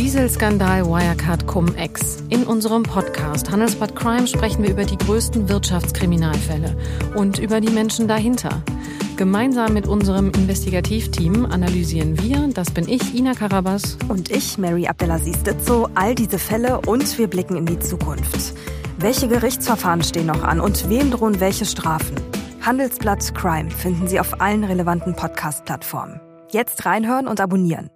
Dieselskandal Wirecard Cum-Ex. In unserem Podcast Handelsblatt Crime sprechen wir über die größten Wirtschaftskriminalfälle und über die Menschen dahinter. Gemeinsam mit unserem Investigativteam analysieren wir, das bin ich, Ina Karabas. Und ich, Mary Abdelaziz Ditzo, all diese Fälle und wir blicken in die Zukunft. Welche Gerichtsverfahren stehen noch an und wem drohen welche Strafen? Handelsblatt Crime finden Sie auf allen relevanten Podcast-Plattformen. Jetzt reinhören und abonnieren.